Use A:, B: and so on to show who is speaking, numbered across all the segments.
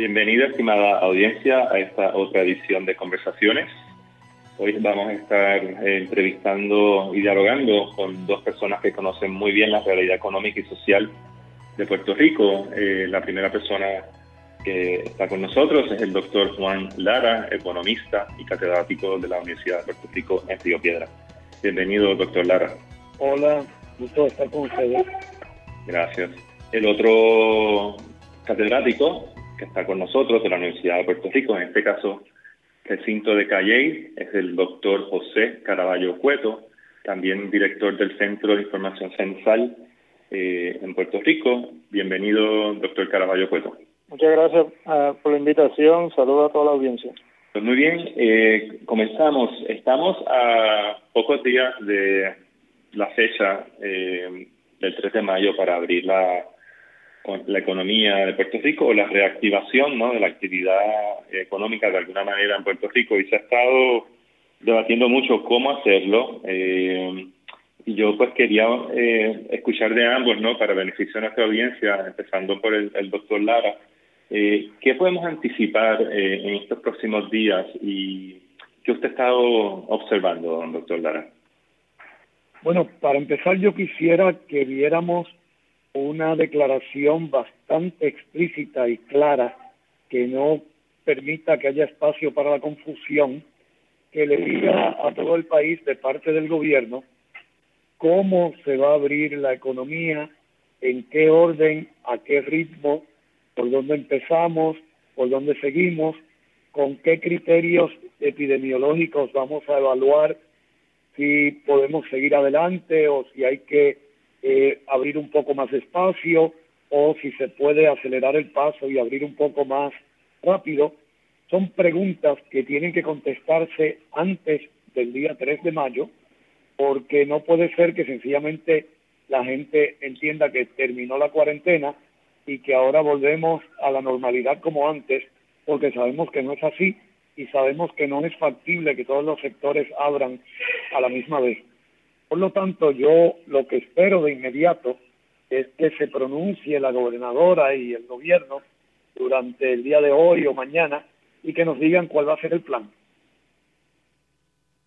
A: Bienvenida, estimada audiencia, a esta otra edición de Conversaciones. Hoy vamos a estar eh, entrevistando y dialogando con dos personas que conocen muy bien la realidad económica y social de Puerto Rico. Eh, la primera persona que está con nosotros es el doctor Juan Lara, economista y catedrático de la Universidad de Puerto Rico en Río Piedra. Bienvenido, doctor Lara.
B: Hola, gusto estar con ustedes.
A: Gracias. El otro catedrático que está con nosotros de la Universidad de Puerto Rico, en este caso recinto de Calley, es el doctor José Caraballo Cueto, también director del Centro de Información Censal eh, en Puerto Rico. Bienvenido, doctor Caraballo Cueto.
B: Muchas gracias uh, por la invitación. Saludos a toda la audiencia.
A: Pues muy bien, eh, comenzamos. Estamos a pocos días de la fecha eh, del 3 de mayo para abrir la, la economía de Puerto Rico o la reactivación ¿no? de la actividad económica de alguna manera en Puerto Rico y se ha estado debatiendo mucho cómo hacerlo. Eh, y yo pues quería eh, escuchar de ambos, ¿no? Para beneficio de nuestra audiencia, empezando por el, el doctor Lara. Eh, ¿Qué podemos anticipar eh, en estos próximos días y qué usted ha estado observando, doctor Lara?
B: Bueno, para empezar yo quisiera que viéramos una declaración bastante explícita y clara que no permita que haya espacio para la confusión, que le diga a todo el país de parte del gobierno cómo se va a abrir la economía, en qué orden, a qué ritmo, por dónde empezamos, por dónde seguimos, con qué criterios epidemiológicos vamos a evaluar si podemos seguir adelante o si hay que eh, abrir un poco más espacio o si se puede acelerar el paso y abrir un poco más rápido. Son preguntas que tienen que contestarse antes del día 3 de mayo porque no puede ser que sencillamente la gente entienda que terminó la cuarentena y que ahora volvemos a la normalidad como antes, porque sabemos que no es así y sabemos que no es factible que todos los sectores abran a la misma vez. Por lo tanto, yo lo que espero de inmediato es que se pronuncie la gobernadora y el gobierno durante el día de hoy o mañana y que nos digan cuál va a ser el plan.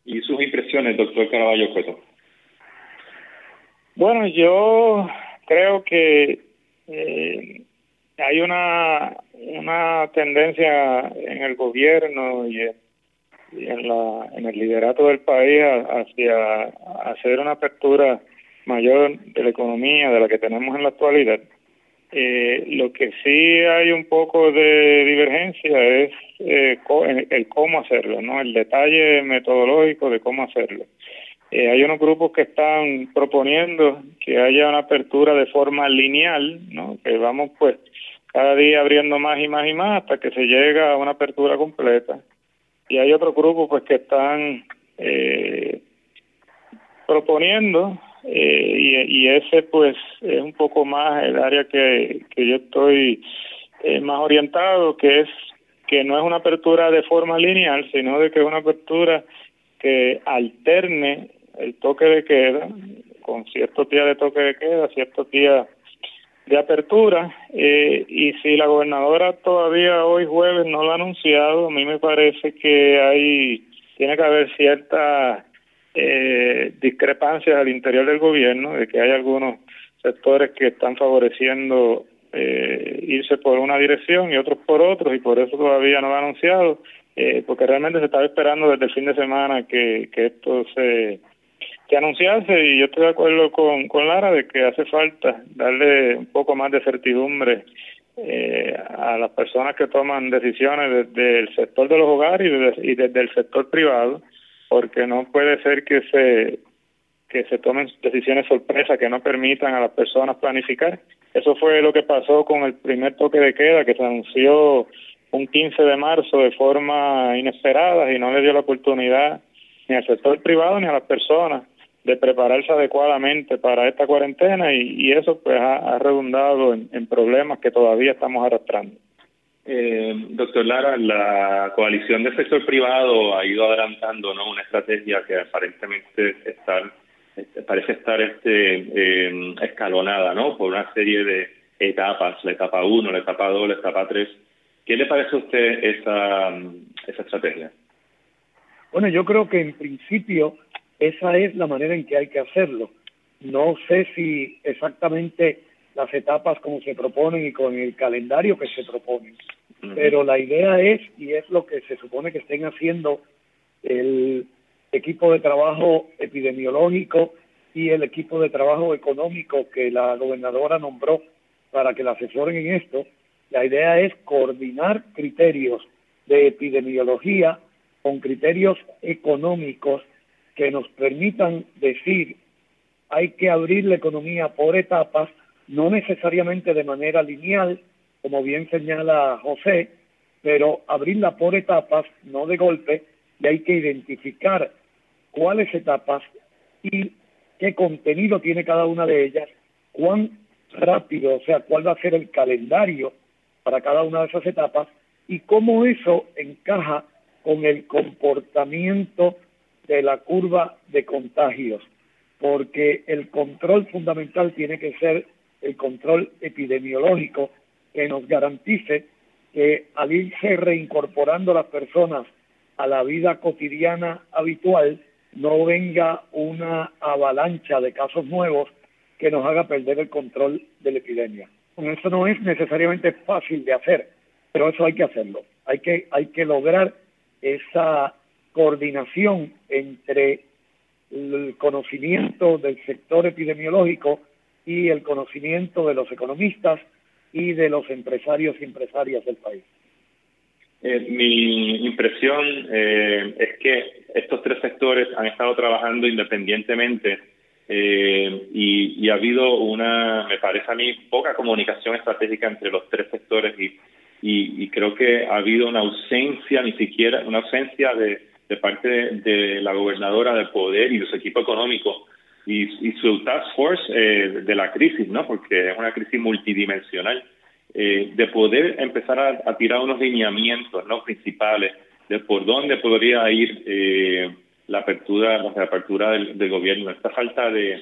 A: ¿Y sus impresiones, doctor Caraballo Cueto?
C: Bueno, yo creo que eh, hay una, una tendencia en el gobierno y en, en, la, en el liderato del país hacia hacer una apertura mayor de la economía de la que tenemos en la actualidad. Eh, lo que sí hay un poco de divergencia es eh, el cómo hacerlo, no, el detalle metodológico de cómo hacerlo. Eh, hay unos grupos que están proponiendo que haya una apertura de forma lineal, ¿no? Que vamos pues cada día abriendo más y más y más hasta que se llega a una apertura completa. Y hay otros grupos pues que están eh, proponiendo eh, y, y, ese pues es un poco más el área que, que yo estoy eh, más orientado, que es que no es una apertura de forma lineal, sino de que es una apertura que alterne el toque de queda, con ciertos días de toque de queda, ciertos días de apertura, eh, y si la gobernadora todavía hoy jueves no lo ha anunciado, a mí me parece que hay, tiene que haber cierta eh, discrepancias al interior del gobierno, de que hay algunos sectores que están favoreciendo eh, irse por una dirección y otros por otros, y por eso todavía no lo ha anunciado, eh, porque realmente se estaba esperando desde el fin de semana que, que esto se que anunciarse y yo estoy de acuerdo con, con Lara de que hace falta darle un poco más de certidumbre eh, a las personas que toman decisiones desde el sector de los hogares y desde, el sector privado porque no puede ser que se que se tomen decisiones sorpresa que no permitan a las personas planificar. Eso fue lo que pasó con el primer toque de queda que se anunció un 15 de marzo de forma inesperada y no le dio la oportunidad ni al sector privado ni a las personas de prepararse adecuadamente para esta cuarentena y, y eso pues ha, ha redundado en, en, problemas que todavía estamos arrastrando.
A: Eh, doctor Lara, la coalición del sector privado ha ido adelantando ¿no? una estrategia que aparentemente está, este, parece estar este, eh, escalonada ¿no? por una serie de etapas, la etapa 1, la etapa 2, la etapa 3. ¿Qué le parece a usted esa, esa estrategia?
B: Bueno, yo creo que en principio esa es la manera en que hay que hacerlo. No sé si exactamente las etapas como se proponen y con el calendario que se proponen, pero la idea es, y es lo que se supone que estén haciendo el equipo de trabajo epidemiológico y el equipo de trabajo económico que la gobernadora nombró para que la asesoren en esto, la idea es coordinar criterios de epidemiología con criterios económicos que nos permitan decir hay que abrir la economía por etapas, no necesariamente de manera lineal, como bien señala José, pero abrirla por etapas, no de golpe, y hay que identificar cuáles etapas y qué contenido tiene cada una de ellas, cuán rápido, o sea, cuál va a ser el calendario para cada una de esas etapas y cómo eso encaja con el comportamiento de la curva de contagios, porque el control fundamental tiene que ser el control epidemiológico que nos garantice que al irse reincorporando las personas a la vida cotidiana habitual, no venga una avalancha de casos nuevos que nos haga perder el control de la epidemia. Eso no es necesariamente fácil de hacer, pero eso hay que hacerlo. Hay que, hay que lograr esa coordinación entre el conocimiento del sector epidemiológico y el conocimiento de los economistas y de los empresarios y empresarias del país.
A: Eh, mi impresión eh, es que estos tres sectores han estado trabajando independientemente eh, y, ha habido una, me parece a mí, poca comunicación estratégica entre los tres sectores y, y, creo que ha habido una ausencia, ni siquiera una ausencia de, de parte de, la gobernadora de poder y de su equipo económico y, su task force eh, de la crisis, ¿no? Porque es una crisis multidimensional. Eh, de poder empezar a, tirar unos lineamientos ¿no? principales de por dónde podría ir eh, la apertura, la apertura del, gobierno. Esta falta de,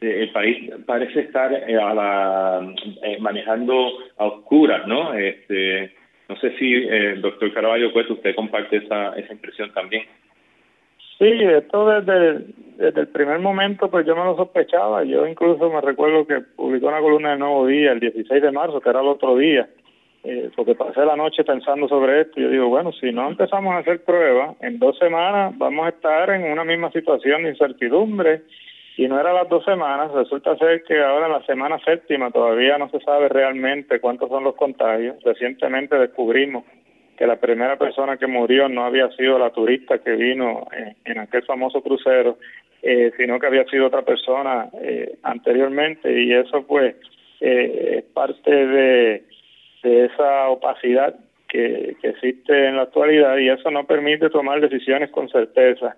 A: el país parece estar eh, a la, manejando a oscuras, ¿no? Este, no sé si, el doctor Caraballo, pues usted comparte esa, esa impresión también.
C: Sí, esto desde, desde el primer momento pues yo me lo sospechaba. Yo incluso me recuerdo que publicó una columna de Nuevo Día el 16 de marzo, que era el otro día, eh, porque pasé la noche pensando sobre esto. Y yo digo, bueno, si no empezamos a hacer pruebas, en dos semanas vamos a estar en una misma situación de incertidumbre. Y no era las dos semanas, resulta ser que ahora en la semana séptima todavía no se sabe realmente cuántos son los contagios. Recientemente descubrimos que la primera persona que murió no había sido la turista que vino en, aquel famoso crucero, eh, sino que había sido otra persona eh, anteriormente y eso pues eh, es parte de, esa opacidad que, existe en la actualidad y eso no permite tomar decisiones con certeza.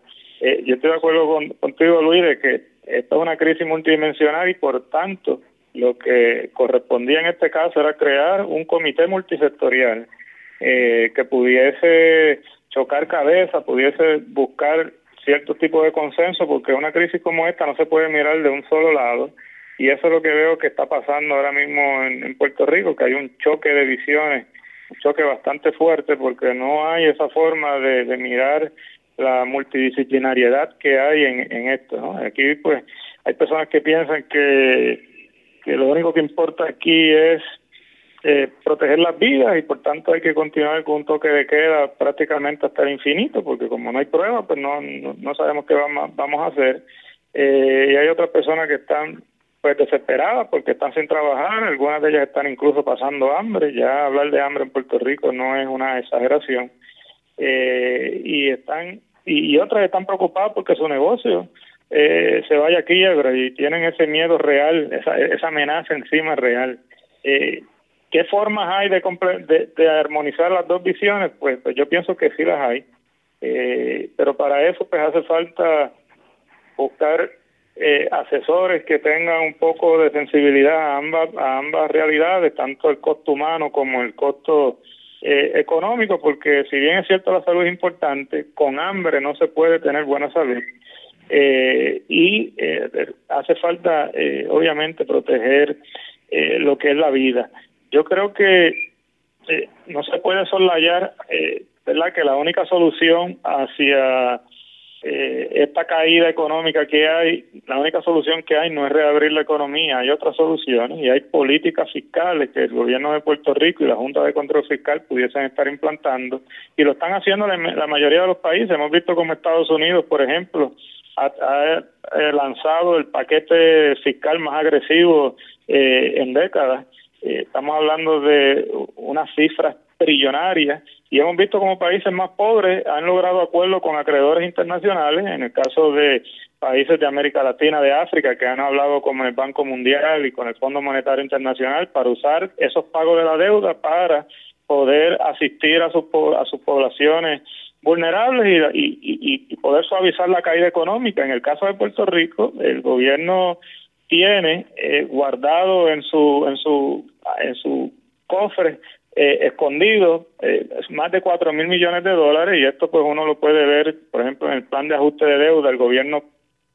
C: yo estoy de acuerdo contigo, Luis, de que esta es una crisis multidimensional y por tanto lo que correspondía en este caso era crear un comité multisectorial eh, que pudiese chocar cabeza, pudiese buscar cierto tipo de consenso, porque una crisis como esta no se puede mirar de un solo lado. Y eso es lo que veo que está pasando ahora mismo en, Puerto Rico, que hay un choque de visiones, un choque bastante fuerte, porque no hay esa forma de, mirar la multidisciplinariedad que hay en, esto. ¿no? Aquí, pues, hay personas que piensan que, lo único que importa aquí es eh, proteger las vidas y por tanto hay que continuar con un toque de queda prácticamente hasta el infinito porque como no hay pruebas pues no, no, sabemos qué vamos, vamos a hacer eh, y hay otras personas que están pues desesperadas porque están sin trabajar, algunas de ellas están incluso pasando hambre, ya hablar de hambre en Puerto Rico no es una exageración eh, y están y, otras están preocupadas porque su negocio eh, se vaya a quiebra y tienen ese miedo real, esa, esa amenaza encima real. Eh, ¿Qué formas hay de, de, armonizar las dos visiones? Pues, pues, yo pienso que sí las hay, eh, pero para eso pues hace falta buscar eh, asesores que tengan un poco de sensibilidad a ambas, a ambas realidades, tanto el costo humano como el costo eh, económico, porque si bien es cierto la salud es importante, con hambre no se puede tener buena salud. y hace falta, obviamente, proteger lo que es la vida. Yo creo que eh, no se puede soslayar, eh, ¿verdad? Que la única solución hacia eh, esta caída económica que hay, la única solución que hay no es reabrir la economía, hay otras soluciones y hay políticas fiscales que el gobierno de Puerto Rico y la Junta de Control Fiscal pudiesen estar implantando y lo están haciendo la, mayoría de los países. Hemos visto como Estados Unidos, por ejemplo, ha, lanzado el paquete fiscal más agresivo eh, en décadas. Eh, estamos hablando de unas cifras trillonarias y hemos visto como países más pobres han logrado acuerdos con acreedores internacionales, en el caso de países de América Latina, de África, que han hablado con el Banco Mundial y con el Fondo Monetario Internacional para usar esos pagos de la deuda para poder asistir a sus, a sus poblaciones vulnerables y, y, poder suavizar la caída económica. En el caso de Puerto Rico, el gobierno tiene eh, guardado en su en su en su cofre eh, escondido eh, más de cuatro mil millones de dólares y esto pues uno lo puede ver por ejemplo en el plan de ajuste de deuda el gobierno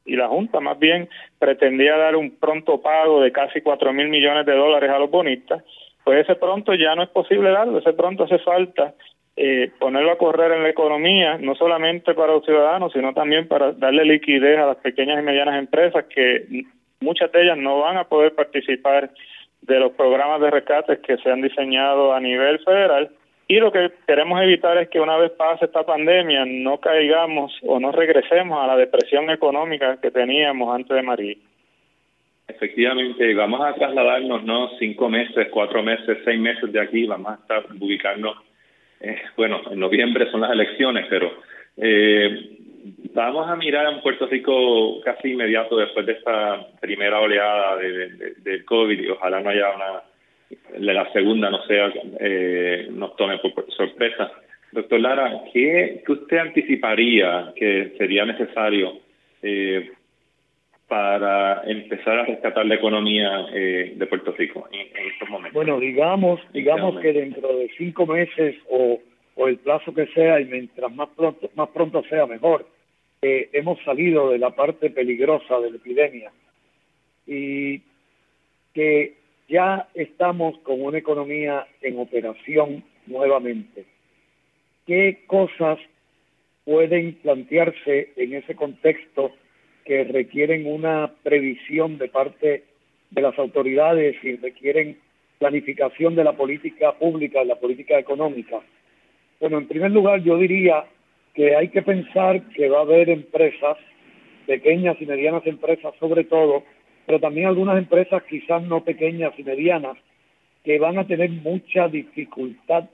C: y la junta más bien pretendía dar un pronto pago de casi cuatro mil millones de dólares a los bonistas. Pues ese pronto ya no es posible darlo ese pronto hace falta eh, ponerlo a correr en la economía no solamente para los ciudadanos sino también para darle liquidez a las pequeñas y medianas empresas que muchas de ellas no van a poder participar de los programas de rescate que se han diseñado a nivel federal y lo que queremos evitar es que una vez pase esta pandemia no caigamos o no regresemos a la depresión económica que teníamos antes de María.
A: Efectivamente, vamos a trasladarnos, ¿no? Cinco meses, cuatro meses, seis meses de aquí, vamos a estar ubicarnos, eh, bueno, en noviembre son las elecciones, pero eh, vamos a mirar a Puerto Rico casi inmediato después de esta primera oleada de, del COVID y ojalá no haya una, la segunda no sea, eh, nos tome por sorpresa. Doctor Lara, ¿qué, usted anticiparía que sería necesario eh, para empezar a rescatar la economía eh, de Puerto Rico en, estos momentos?
B: Bueno, digamos, digamos que dentro de cinco meses o, o el plazo que sea y mientras más pronto, más pronto sea mejor, hemos salido de la parte peligrosa de la epidemia y que ya estamos con una economía en operación nuevamente. ¿Qué cosas pueden plantearse en ese contexto que requieren una previsión de parte de las autoridades y requieren planificación de la política pública, de la política económica? Bueno, en primer lugar, yo diría que hay que pensar que va a haber empresas, pequeñas y medianas empresas sobre todo, pero también algunas empresas quizás no pequeñas y medianas, que van a tener mucha dificultad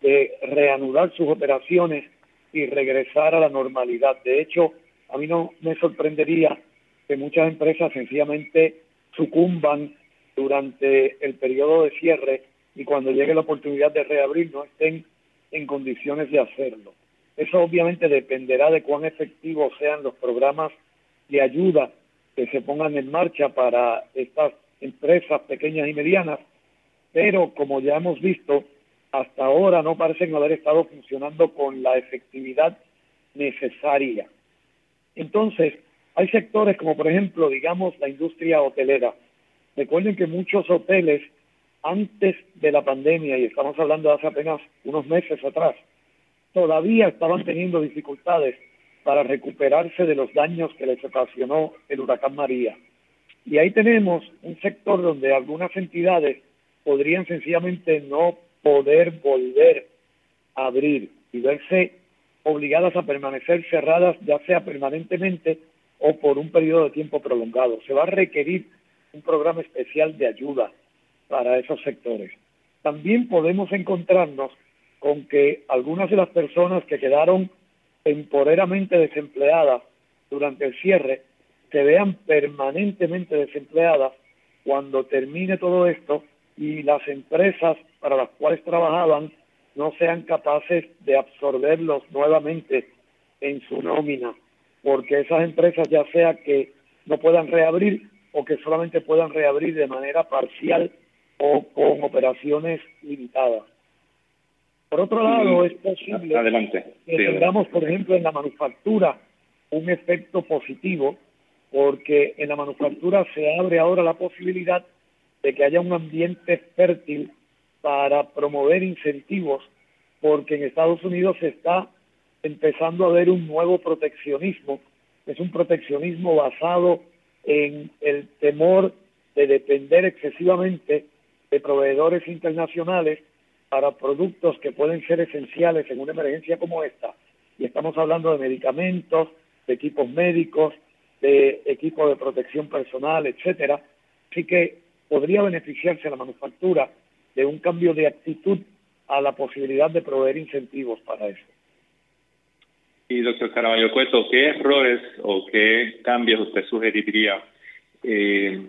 B: de reanudar sus operaciones y regresar a la normalidad. De hecho, a mí no me sorprendería que muchas empresas sencillamente sucumban durante el periodo de cierre y cuando llegue la oportunidad de reabrir no estén en condiciones de hacerlo. Eso obviamente dependerá de cuán efectivos sean los programas de ayuda que se pongan en marcha para estas empresas pequeñas y medianas, pero como ya hemos visto, hasta ahora no parecen haber estado funcionando con la efectividad necesaria. Entonces, hay sectores como por ejemplo, digamos, la industria hotelera. Recuerden que muchos hoteles antes de la pandemia, y estamos hablando de hace apenas unos meses atrás, todavía estaban teniendo dificultades para recuperarse de los daños que les ocasionó el huracán María. Y ahí tenemos un sector donde algunas entidades podrían sencillamente no poder volver a abrir y verse obligadas a permanecer cerradas, ya sea permanentemente o por un periodo de tiempo prolongado. Se va a requerir un programa especial de ayuda para esos sectores. También podemos encontrarnos con que algunas de las personas que quedaron temporeramente desempleadas durante el cierre se vean permanentemente desempleadas cuando termine todo esto y las empresas para las cuales trabajaban no sean capaces de absorberlos nuevamente en su nómina, porque esas empresas ya sea que no puedan reabrir o que solamente puedan reabrir de manera parcial o con operaciones limitadas. Por otro lado, es posible que tengamos, por ejemplo, en la manufactura un efecto positivo, porque en la manufactura se abre ahora la posibilidad de que haya un ambiente fértil para promover incentivos, porque en Estados Unidos se está empezando a ver un nuevo proteccionismo, es un proteccionismo basado en el temor de depender excesivamente de proveedores internacionales para productos que pueden ser esenciales en una emergencia como esta. Y estamos hablando de medicamentos, de equipos médicos, de equipos de protección personal, etcétera. Así que podría beneficiarse la manufactura de un cambio de actitud a la posibilidad de proveer incentivos para eso.
A: Y doctor Caraballo Cueto, ¿qué errores o qué cambios usted sugeriría eh,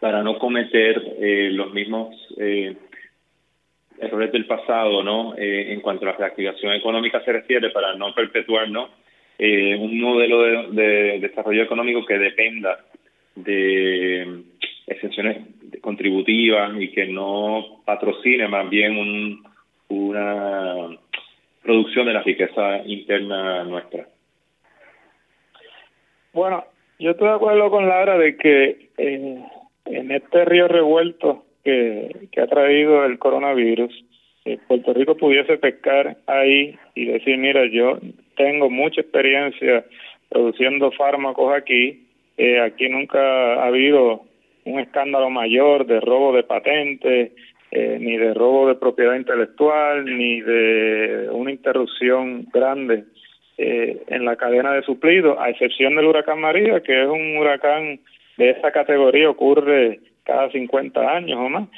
A: para no cometer eh, los mismos eh, errores del pasado, ¿no? en cuanto a la reactivación económica se refiere, para no perpetuar, ¿no? un modelo de, desarrollo económico que dependa de exenciones contributivas y que no patrocine más bien un, una producción de la riqueza interna nuestra.
C: Bueno, yo estoy de acuerdo con Lara de que en, en este río revuelto que, que ha traído el coronavirus, Puerto Rico pudiese pescar ahí y decir, mira, yo tengo mucha experiencia produciendo fármacos aquí, eh, aquí nunca ha habido un escándalo mayor de robo de patentes, eh, ni de robo de propiedad intelectual, ni de una interrupción grande eh, en la cadena de suplido, a excepción del huracán María, que es un huracán de esa categoría, ocurre cada 50 años o más,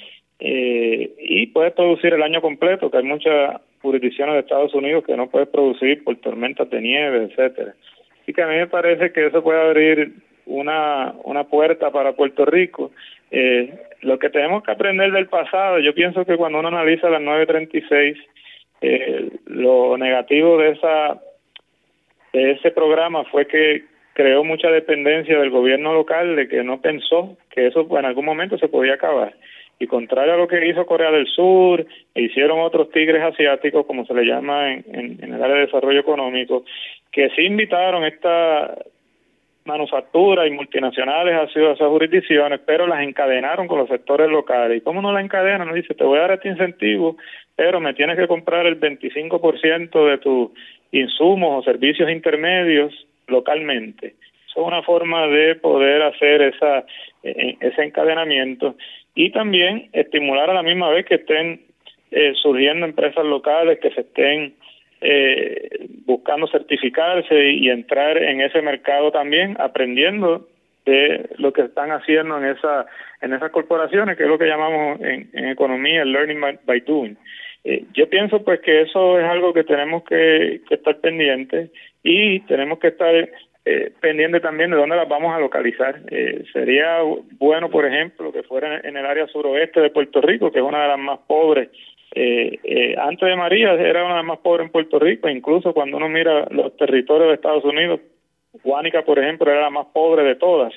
C: eh, y puede producir el año completo, que hay muchas jurisdicciones de Estados Unidos que no puede producir por tormentas de nieve, etcétera. Así que a mí me parece que eso puede abrir una, una puerta para Puerto Rico. Eh, lo que tenemos que aprender del pasado, yo pienso que cuando uno analiza las 936, eh, lo negativo de esa de ese programa fue que creó mucha dependencia del gobierno local de que no pensó que eso en algún momento se podía acabar. Y contrario a lo que hizo Corea del Sur, e hicieron otros tigres asiáticos, como se le llama en, el área de desarrollo económico, que sí invitaron esta manufacturas y multinacionales sido esas jurisdicciones, pero las encadenaron con los sectores locales. ¿Y cómo no la encadenan? Nos dice, te voy a dar este incentivo, pero me tienes que comprar el 25% de tus insumos o servicios intermedios localmente. Eso es una forma de poder hacer esa, eh, ese encadenamiento y también estimular a la misma vez que estén eh, surgiendo empresas locales que se estén eh, buscando certificarse y entrar en ese mercado también, aprendiendo de lo que están haciendo en esa en esas corporaciones, que es lo que llamamos en, economía el learning by, doing. Eh, yo pienso pues que eso es algo que tenemos que, estar pendientes y tenemos que estar eh, pendiente también de dónde las vamos a localizar. Eh, sería bueno, por ejemplo, que fuera en el área suroeste de Puerto Rico, que es una de las más pobres eh, eh, antes de María era una de las más pobres en Puerto Rico, incluso cuando uno mira los territorios de Estados Unidos, Guánica, por ejemplo, era la más pobre de todas.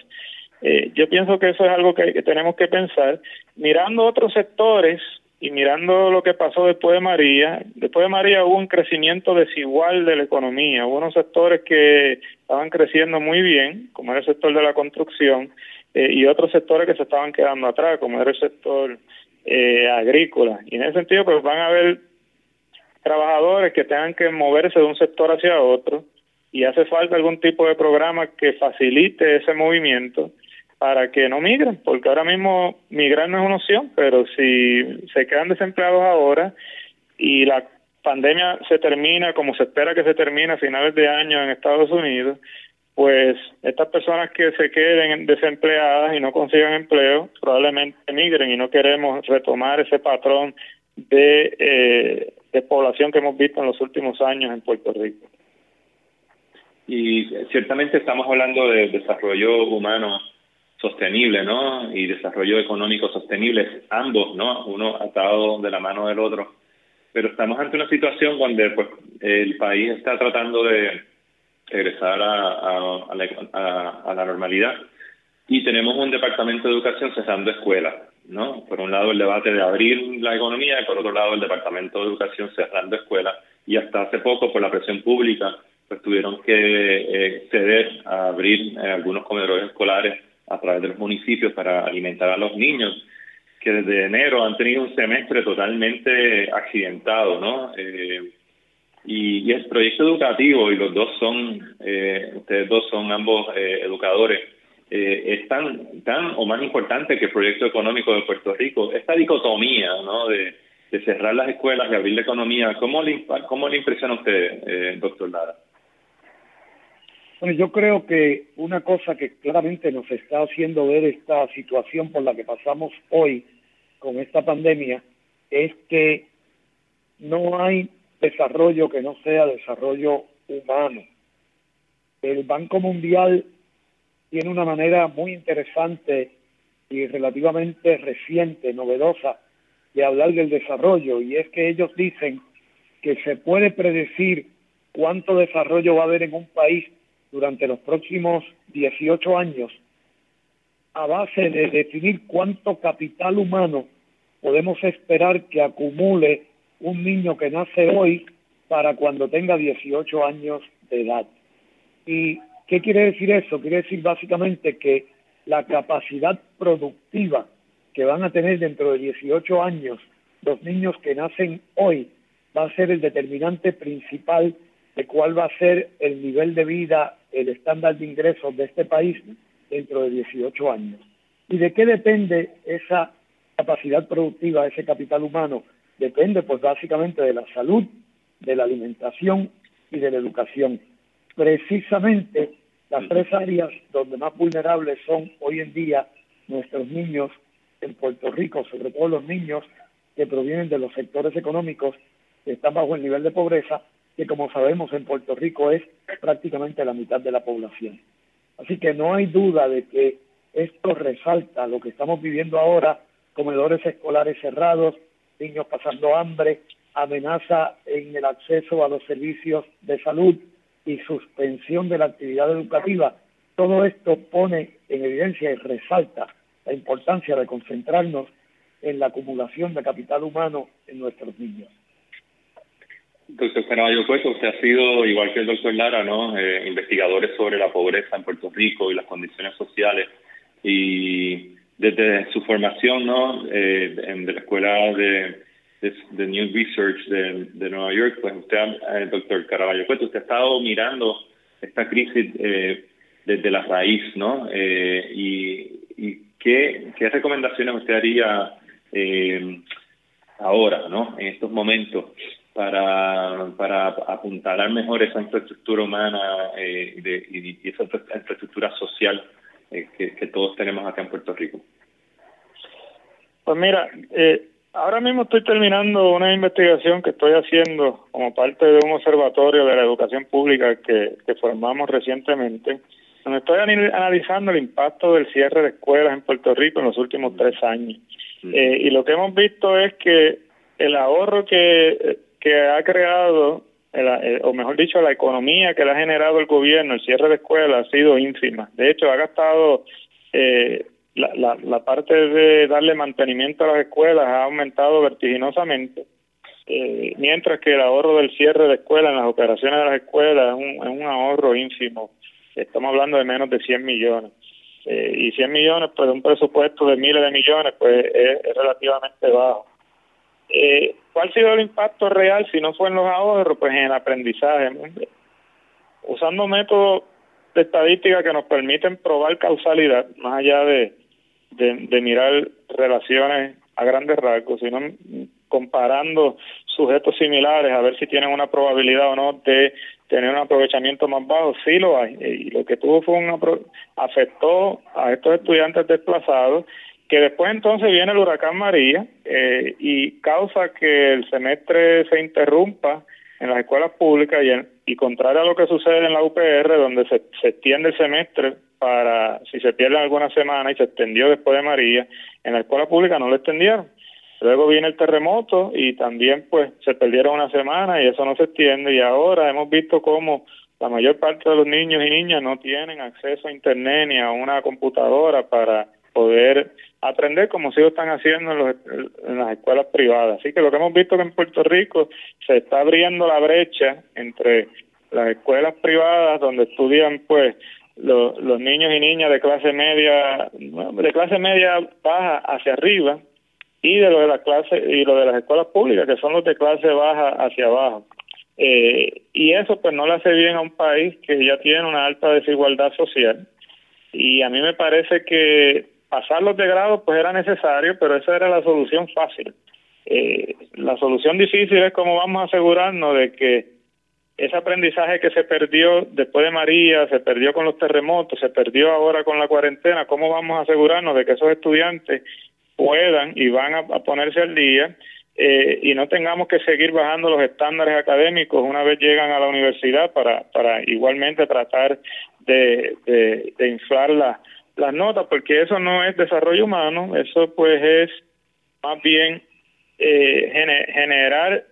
C: Eh, yo pienso que eso es algo que, tenemos que pensar. Mirando otros sectores y mirando lo que pasó después de María, después de María hubo un crecimiento desigual de la economía. Hubo unos sectores que estaban creciendo muy bien, como era el sector de la construcción, eh, y otros sectores que se estaban quedando atrás, como era el sector eh, agrícola. Y en ese sentido, pues van a haber trabajadores que tengan que moverse de un sector hacia otro y hace falta algún tipo de programa que facilite ese movimiento para que no migren, porque ahora mismo migrar no es una opción, pero si se quedan desempleados ahora y la pandemia se termina como se espera que se termine a finales de año en Estados Unidos, pues estas personas que se queden desempleadas y no consigan empleo probablemente emigren y no queremos retomar ese patrón de, eh, de población que hemos visto en los últimos años en Puerto Rico.
A: Y ciertamente estamos hablando de desarrollo humano sostenible, ¿no? Y desarrollo económico sostenible, ambos, ¿no? Uno atado de la mano del otro. Pero estamos ante una situación donde pues, el país está tratando de regresar a, la, normalidad. Y tenemos un departamento de educación cerrando escuelas, ¿no? Por un lado el debate de abrir la economía y por otro lado el departamento de educación cerrando escuelas. Y hasta hace poco, por la presión pública, pues tuvieron que eh, ceder a abrir eh, algunos comedores escolares a través de los municipios para alimentar a los niños que desde enero han tenido un semestre totalmente accidentado, ¿no? Eh, y, el proyecto educativo, y los dos son, eh, ustedes dos son ambos eh, educadores, es tan, tan o más importante que el proyecto económico de Puerto Rico. Esta dicotomía, ¿no? De, cerrar las escuelas y abrir la economía, ¿cómo le, cómo le impresiona a usted, doctor Lara?
B: Bueno, yo creo que una cosa que claramente nos está haciendo ver esta situación por la que pasamos hoy con esta pandemia es que no hay desarrollo que no sea desarrollo humano. El Banco Mundial tiene una manera muy interesante y relativamente reciente, novedosa, de hablar del desarrollo, y es que ellos dicen que se puede predecir cuánto desarrollo va a haber en un país durante los próximos 18 años a base de definir cuánto capital humano podemos esperar que acumule un niño que nace hoy para cuando tenga 18 años de edad. ¿Y qué quiere decir eso? Quiere decir básicamente que la capacidad productiva que van a tener dentro de 18 años los niños que nacen hoy va a ser el determinante principal de cuál va a ser el nivel de vida, el estándar de ingresos de este país dentro de 18 años. ¿Y de qué depende esa capacidad productiva, ese capital humano? Depende pues básicamente de la salud, de la alimentación y de la educación. Precisamente las tres áreas donde más vulnerables son hoy en día nuestros niños en Puerto Rico, sobre todo los niños que provienen de los sectores económicos que están bajo el nivel de pobreza, que como sabemos en Puerto Rico es prácticamente la mitad de la población. Así que no hay duda de que esto resalta lo que estamos viviendo ahora, comedores escolares cerrados, niños pasando hambre, amenaza en el acceso a los servicios de salud y suspensión de la actividad educativa. Todo esto pone en evidencia y resalta la importancia de concentrarnos en la acumulación de capital humano en nuestros niños.
A: Doctor Caraballo Cueto, usted ha sido, igual que el doctor Lara, ¿no? Eh, investigadores sobre la pobreza en Puerto Rico y las condiciones sociales. Y desde su formación, ¿no? Eh, en, la escuela de, New Research de, Nueva York, pues usted, eh, doctor Caraballo Cueto, usted ha estado mirando esta crisis eh, desde la raíz, ¿no? Eh, y, ¿qué, ¿qué recomendaciones usted haría ahora, ¿no? En estos momentos para, para apuntalar mejor esa infraestructura humana eh, de, y, esa infraestructura social eh, que, todos tenemos acá en Puerto Rico?
C: Pues mira, eh, ahora mismo estoy terminando una investigación que estoy haciendo como parte de un observatorio de la educación pública que, que formamos recientemente, donde estoy analizando el impacto del cierre de escuelas en Puerto Rico en los últimos tres años. Eh, y lo que hemos visto es que el ahorro que que ha creado, o mejor dicho, la economía que le ha generado el gobierno, el cierre de escuelas, ha sido ínfima. De hecho, ha gastado eh, la, la, parte de darle mantenimiento a las escuelas ha aumentado vertiginosamente, eh, mientras que el ahorro del cierre de escuelas en las operaciones de las escuelas es un, es un ahorro ínfimo. Estamos hablando de menos de 100 millones. Eh, y 100 millones, pues un presupuesto de miles de millones, pues es, es relativamente bajo. Eh, ¿Cuál ha sido el impacto real si no fue en los ahorros? Pues en el aprendizaje. Usando métodos de estadística que nos permiten probar causalidad, más allá de, de, mirar relaciones a grandes rasgos, sino comparando sujetos similares a ver si tienen una probabilidad o no de tener un aprovechamiento más bajo, sí lo hay. Y lo que tuvo fue un afectó a estos estudiantes desplazados que después entonces viene el huracán María eh, y causa que el semestre se interrumpa en las escuelas públicas y, y contrario a lo que sucede en la UPR, donde se, se extiende el semestre para si se pierde alguna semana y se extendió después de María, en la escuela pública no lo extendieron. Luego viene el terremoto y también pues se perdieron una semana y eso no se extiende y ahora hemos visto cómo la mayor parte de los niños y niñas no tienen acceso a internet ni a una computadora para poder aprender como si lo están haciendo en, los, en las escuelas privadas. Así que lo que hemos visto que en Puerto Rico se está abriendo la brecha entre las escuelas privadas donde estudian pues los, niños y niñas de clase media, de clase media baja hacia arriba y de lo de la clase y lo de las escuelas públicas que son los de clase baja hacia abajo. Eh, y eso pues no le hace bien a un país que ya tiene una alta desigualdad social y a mí me parece que pasar los de grado pues era necesario, pero esa era la solución fácil. Eh, la solución difícil es cómo vamos a asegurarnos de que ese aprendizaje que se perdió después de María, se perdió con los terremotos, se perdió ahora con la cuarentena, ¿cómo vamos a asegurarnos de que esos estudiantes puedan y van a, ponerse al día eh, y no tengamos que seguir bajando los estándares académicos una vez llegan a la universidad para, para igualmente tratar de, de, inflar las notas, porque eso no es desarrollo humano, eso pues es más bien eh, generar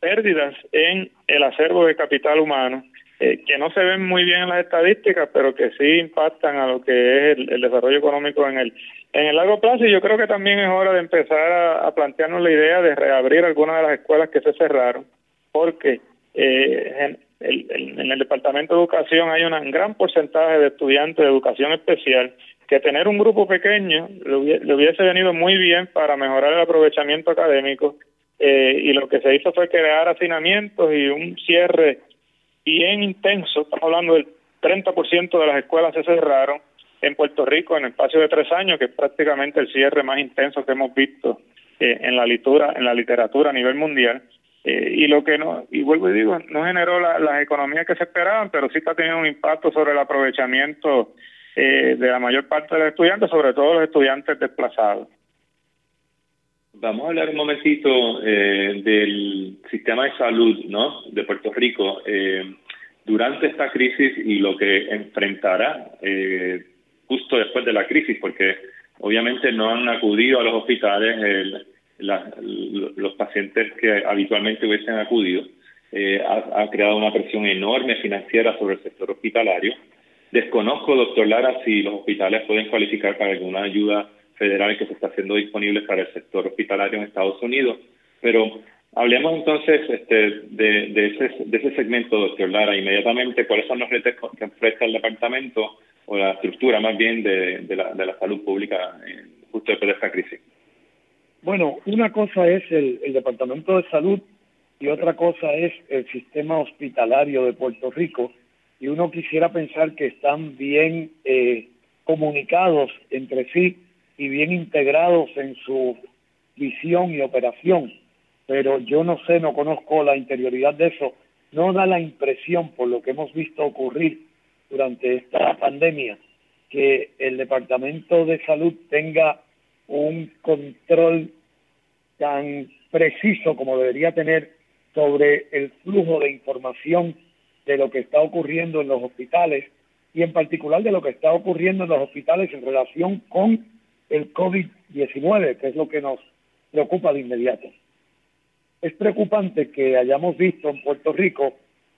C: pérdidas en el acervo de capital humano, eh, que no se ven muy bien en las estadísticas, pero que sí impactan a lo que es el, desarrollo económico en el, en el largo plazo. Y yo creo que también es hora de empezar a, plantearnos la idea de reabrir algunas de las escuelas que se cerraron, porque eh, en, el Departamento de Educación hay un gran porcentaje de estudiantes de educación especial que tener un grupo pequeño le hubiese venido muy bien para mejorar el aprovechamiento académico eh, y lo que se hizo fue crear hacinamientos y un cierre bien intenso, estamos hablando del 30% de las escuelas se cerraron en Puerto Rico en el espacio de tres años, que es prácticamente el cierre más intenso que hemos visto eh, en la literatura, en la literatura a nivel mundial. Eh, y lo que no, y vuelvo y digo, no generó las economías que se esperaban, pero sí está teniendo un impacto sobre el aprovechamiento de la mayor parte de los estudiantes, sobre todo los estudiantes desplazados.
A: Vamos a hablar un momentito eh, del sistema de salud ¿no? de Puerto Rico eh, durante esta crisis y lo que enfrentará eh, justo después de la crisis, porque obviamente no han acudido a los hospitales los pacientes que habitualmente hubiesen acudido. Ha, ha, creado una presión enorme financiera sobre el sector hospitalario. Desconozco, doctor Lara, si los hospitales pueden cualificar para alguna ayuda federal que se está haciendo disponible para el sector hospitalario en Estados Unidos. Pero hablemos entonces este, de, ese, de ese segmento, doctor Lara, inmediatamente, cuáles son los retos que enfrenta el departamento o la estructura más bien de, la, de la salud pública eh, justo después de esta crisis.
B: Bueno, una cosa es el, Departamento de Salud y otra cosa es el sistema hospitalario de Puerto Rico. Y uno quisiera pensar que están bien eh, comunicados entre sí y bien integrados en su visión y operación, pero yo no sé, no conozco la interioridad de eso, no da la impresión, por lo que hemos visto ocurrir durante esta pandemia, que el Departamento de Salud tenga un control tan preciso como debería tener sobre el flujo de información de lo que está ocurriendo en los hospitales y en particular de lo que está ocurriendo en los hospitales en relación con el COVID-19, que es lo que nos preocupa de inmediato. Es preocupante que hayamos visto en Puerto Rico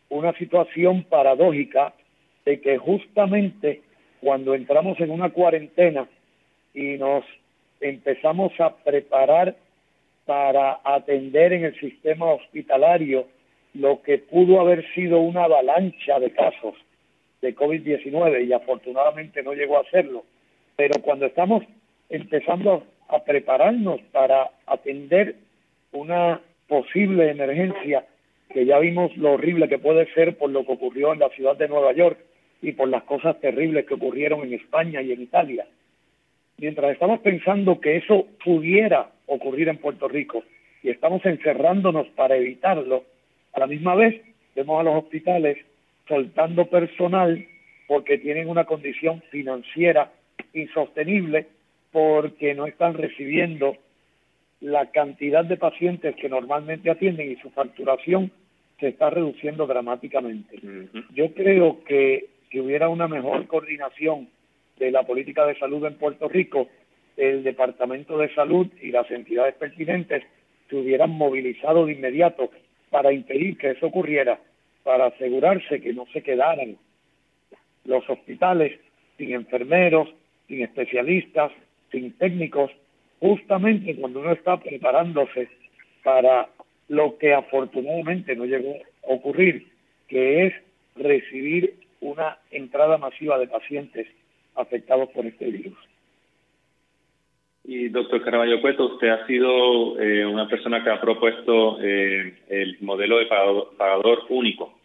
B: una situación paradójica de que justamente cuando entramos en una cuarentena y nos empezamos a preparar para atender en el sistema hospitalario lo que pudo haber sido una avalancha de casos de COVID-19 y afortunadamente no llegó a serlo, pero cuando estamos empezando a prepararnos para atender una posible emergencia que ya vimos lo horrible que puede ser por lo que ocurrió en la ciudad de Nueva York y por las cosas terribles que ocurrieron en España y en Italia. Mientras estamos pensando que eso pudiera ocurrir en Puerto Rico y estamos encerrándonos para evitarlo, a la misma vez vemos a los hospitales soltando personal porque tienen una condición financiera insostenible porque no están recibiendo la cantidad de pacientes que normalmente atienden y su facturación se está reduciendo dramáticamente. Yo creo que si hubiera una mejor coordinación de la política de salud en Puerto Rico, el Departamento de Salud y las entidades pertinentes se hubieran movilizado de inmediato para impedir que eso ocurriera, para asegurarse que no se quedaran los hospitales sin enfermeros, sin especialistas, sin técnicos, justamente cuando uno está preparándose para lo que afortunadamente no llegó a ocurrir, que es recibir una entrada masiva de pacientes afectados por este virus.
A: Y doctor Caraballo Cueto, usted ha sido eh, una persona que ha propuesto eh, el modelo de pagador, único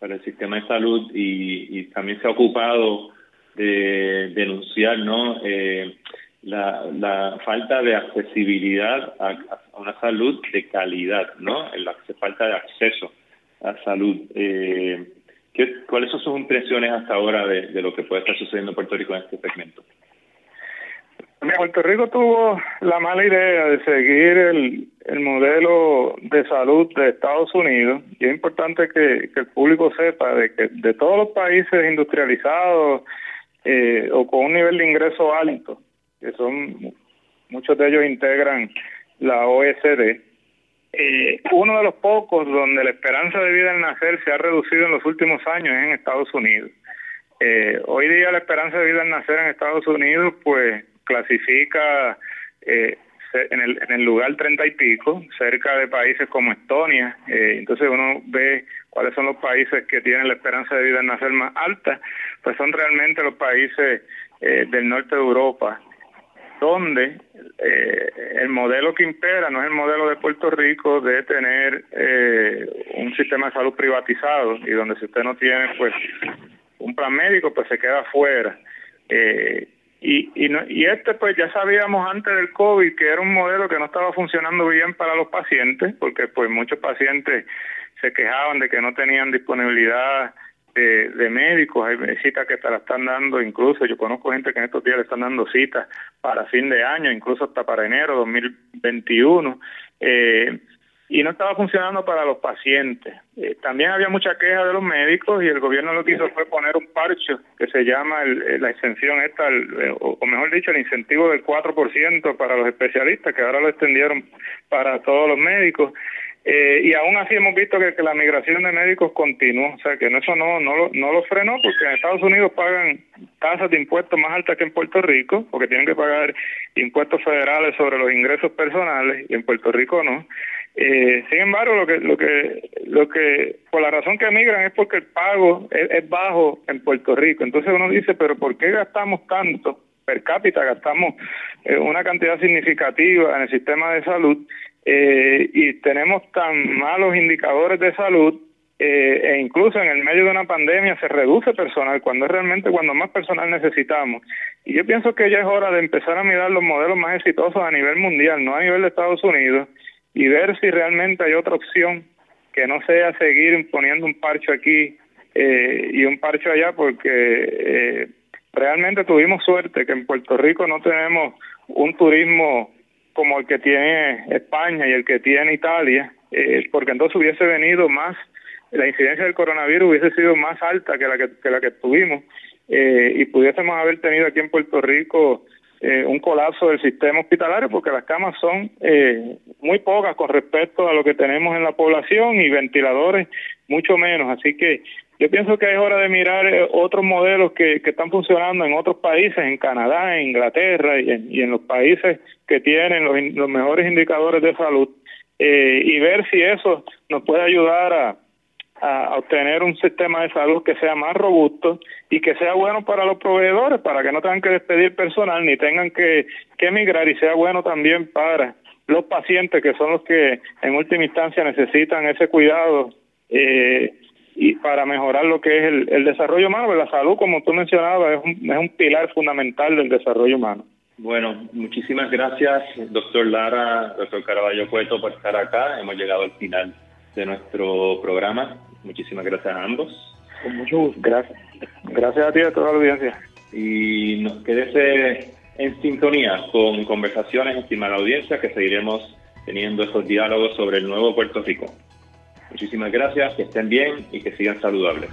A: para el sistema de salud y, también se ha ocupado de denunciar ¿no? Eh, la, falta de accesibilidad a, una salud de calidad, ¿no? la falta de acceso a salud. ¿Qué, ¿Cuáles son sus impresiones hasta ahora de, lo que puede estar sucediendo en Puerto Rico en este segmento?
C: Puerto Rico tuvo la mala idea de seguir el, el modelo de salud de Estados Unidos y es importante que, el público sepa de que de todos los países industrializados eh, o con un nivel de ingreso alto, que son muchos de ellos integran la OECD, eh, uno de los pocos donde la esperanza de vida al nacer se ha reducido en los últimos años es en Estados Unidos. Eh, hoy día la esperanza de vida al nacer en Estados Unidos, pues clasifica eh, en, el, en el lugar treinta y pico, cerca de países como Estonia. Eh, entonces uno ve cuáles son los países que tienen la esperanza de vida en nacer más alta, pues son realmente los países eh, del norte de Europa, donde el modelo que impera no es el modelo de Puerto Rico de tener un sistema de salud privatizado y donde si usted no tiene pues un plan médico pues se queda fuera. Eh, y, y, y este pues ya sabíamos antes del COVID que era un modelo que no estaba funcionando bien para los pacientes, porque pues muchos pacientes se quejaban de que no tenían disponibilidad de, de médicos, hay citas que te la están dando, incluso yo conozco gente que en estos días le están dando citas para fin de año, incluso hasta para enero 2021. Eh, y no estaba funcionando para los pacientes. Eh, también había mucha queja de los médicos y el gobierno lo que hizo fue poner un parche que se llama eh, la exención esta, eh, o, mejor dicho, el incentivo del 4% para los especialistas, que ahora lo extendieron para todos los médicos. Y aún así hemos visto que, la migración de médicos continuó, o sea que eso no, no, lo, no lo frenó porque en Estados Unidos pagan tasas de impuestos más altas que en Puerto Rico, porque tienen que pagar impuestos federales sobre los ingresos personales y en Puerto Rico no. Eh, sin embargo, lo que, lo que, lo que, por la razón que emigran es porque el pago es, bajo en Puerto Rico. Entonces uno dice, pero ¿por qué gastamos tanto per cápita? Gastamos eh, una cantidad significativa en el sistema de salud eh, y tenemos tan malos indicadores de salud eh, e incluso en el medio de una pandemia se reduce personal cuando es realmente cuando más personal necesitamos. Y yo pienso que ya es hora de empezar a mirar los modelos más exitosos a nivel mundial, no a nivel de Estados Unidos y ver si realmente hay otra opción que no sea seguir poniendo un parche aquí eh, y un parche allá, porque eh, realmente tuvimos suerte que en Puerto Rico no tenemos un turismo como el que tiene España y el que tiene Italia, eh, porque entonces hubiese venido más, la incidencia del coronavirus hubiese sido más alta que la que, que la que tuvimos y pudiésemos haber tenido aquí en Puerto Rico eh, un colapso del sistema hospitalario porque las camas son eh, muy pocas con respecto a lo que tenemos en la población y ventiladores mucho menos. Así que yo pienso que es hora de mirar eh, otros modelos que, están funcionando en otros países, en Canadá, en Inglaterra y en, los países que tienen los, los mejores indicadores de salud y ver si eso nos puede ayudar a a obtener un sistema de salud que sea más robusto y que sea bueno para los proveedores, para que no tengan que despedir personal ni tengan que, que emigrar y sea bueno también para los pacientes que son los que en última instancia necesitan ese cuidado eh, y para mejorar lo que es el, el desarrollo humano, la salud, como tú mencionabas, es un, es un pilar fundamental del desarrollo humano.
A: Bueno, muchísimas gracias, doctor Lara, doctor Caraballo Cueto, por estar acá. Hemos llegado al final de nuestro programa. Muchísimas gracias a ambos.
C: Con mucho gusto. Gracias. Gracias a ti y a toda la audiencia.
A: Y nos quédese en sintonía con conversaciones, estimada audiencia, que seguiremos teniendo estos diálogos sobre el nuevo Puerto Rico. Muchísimas gracias, que estén bien y que sigan saludables.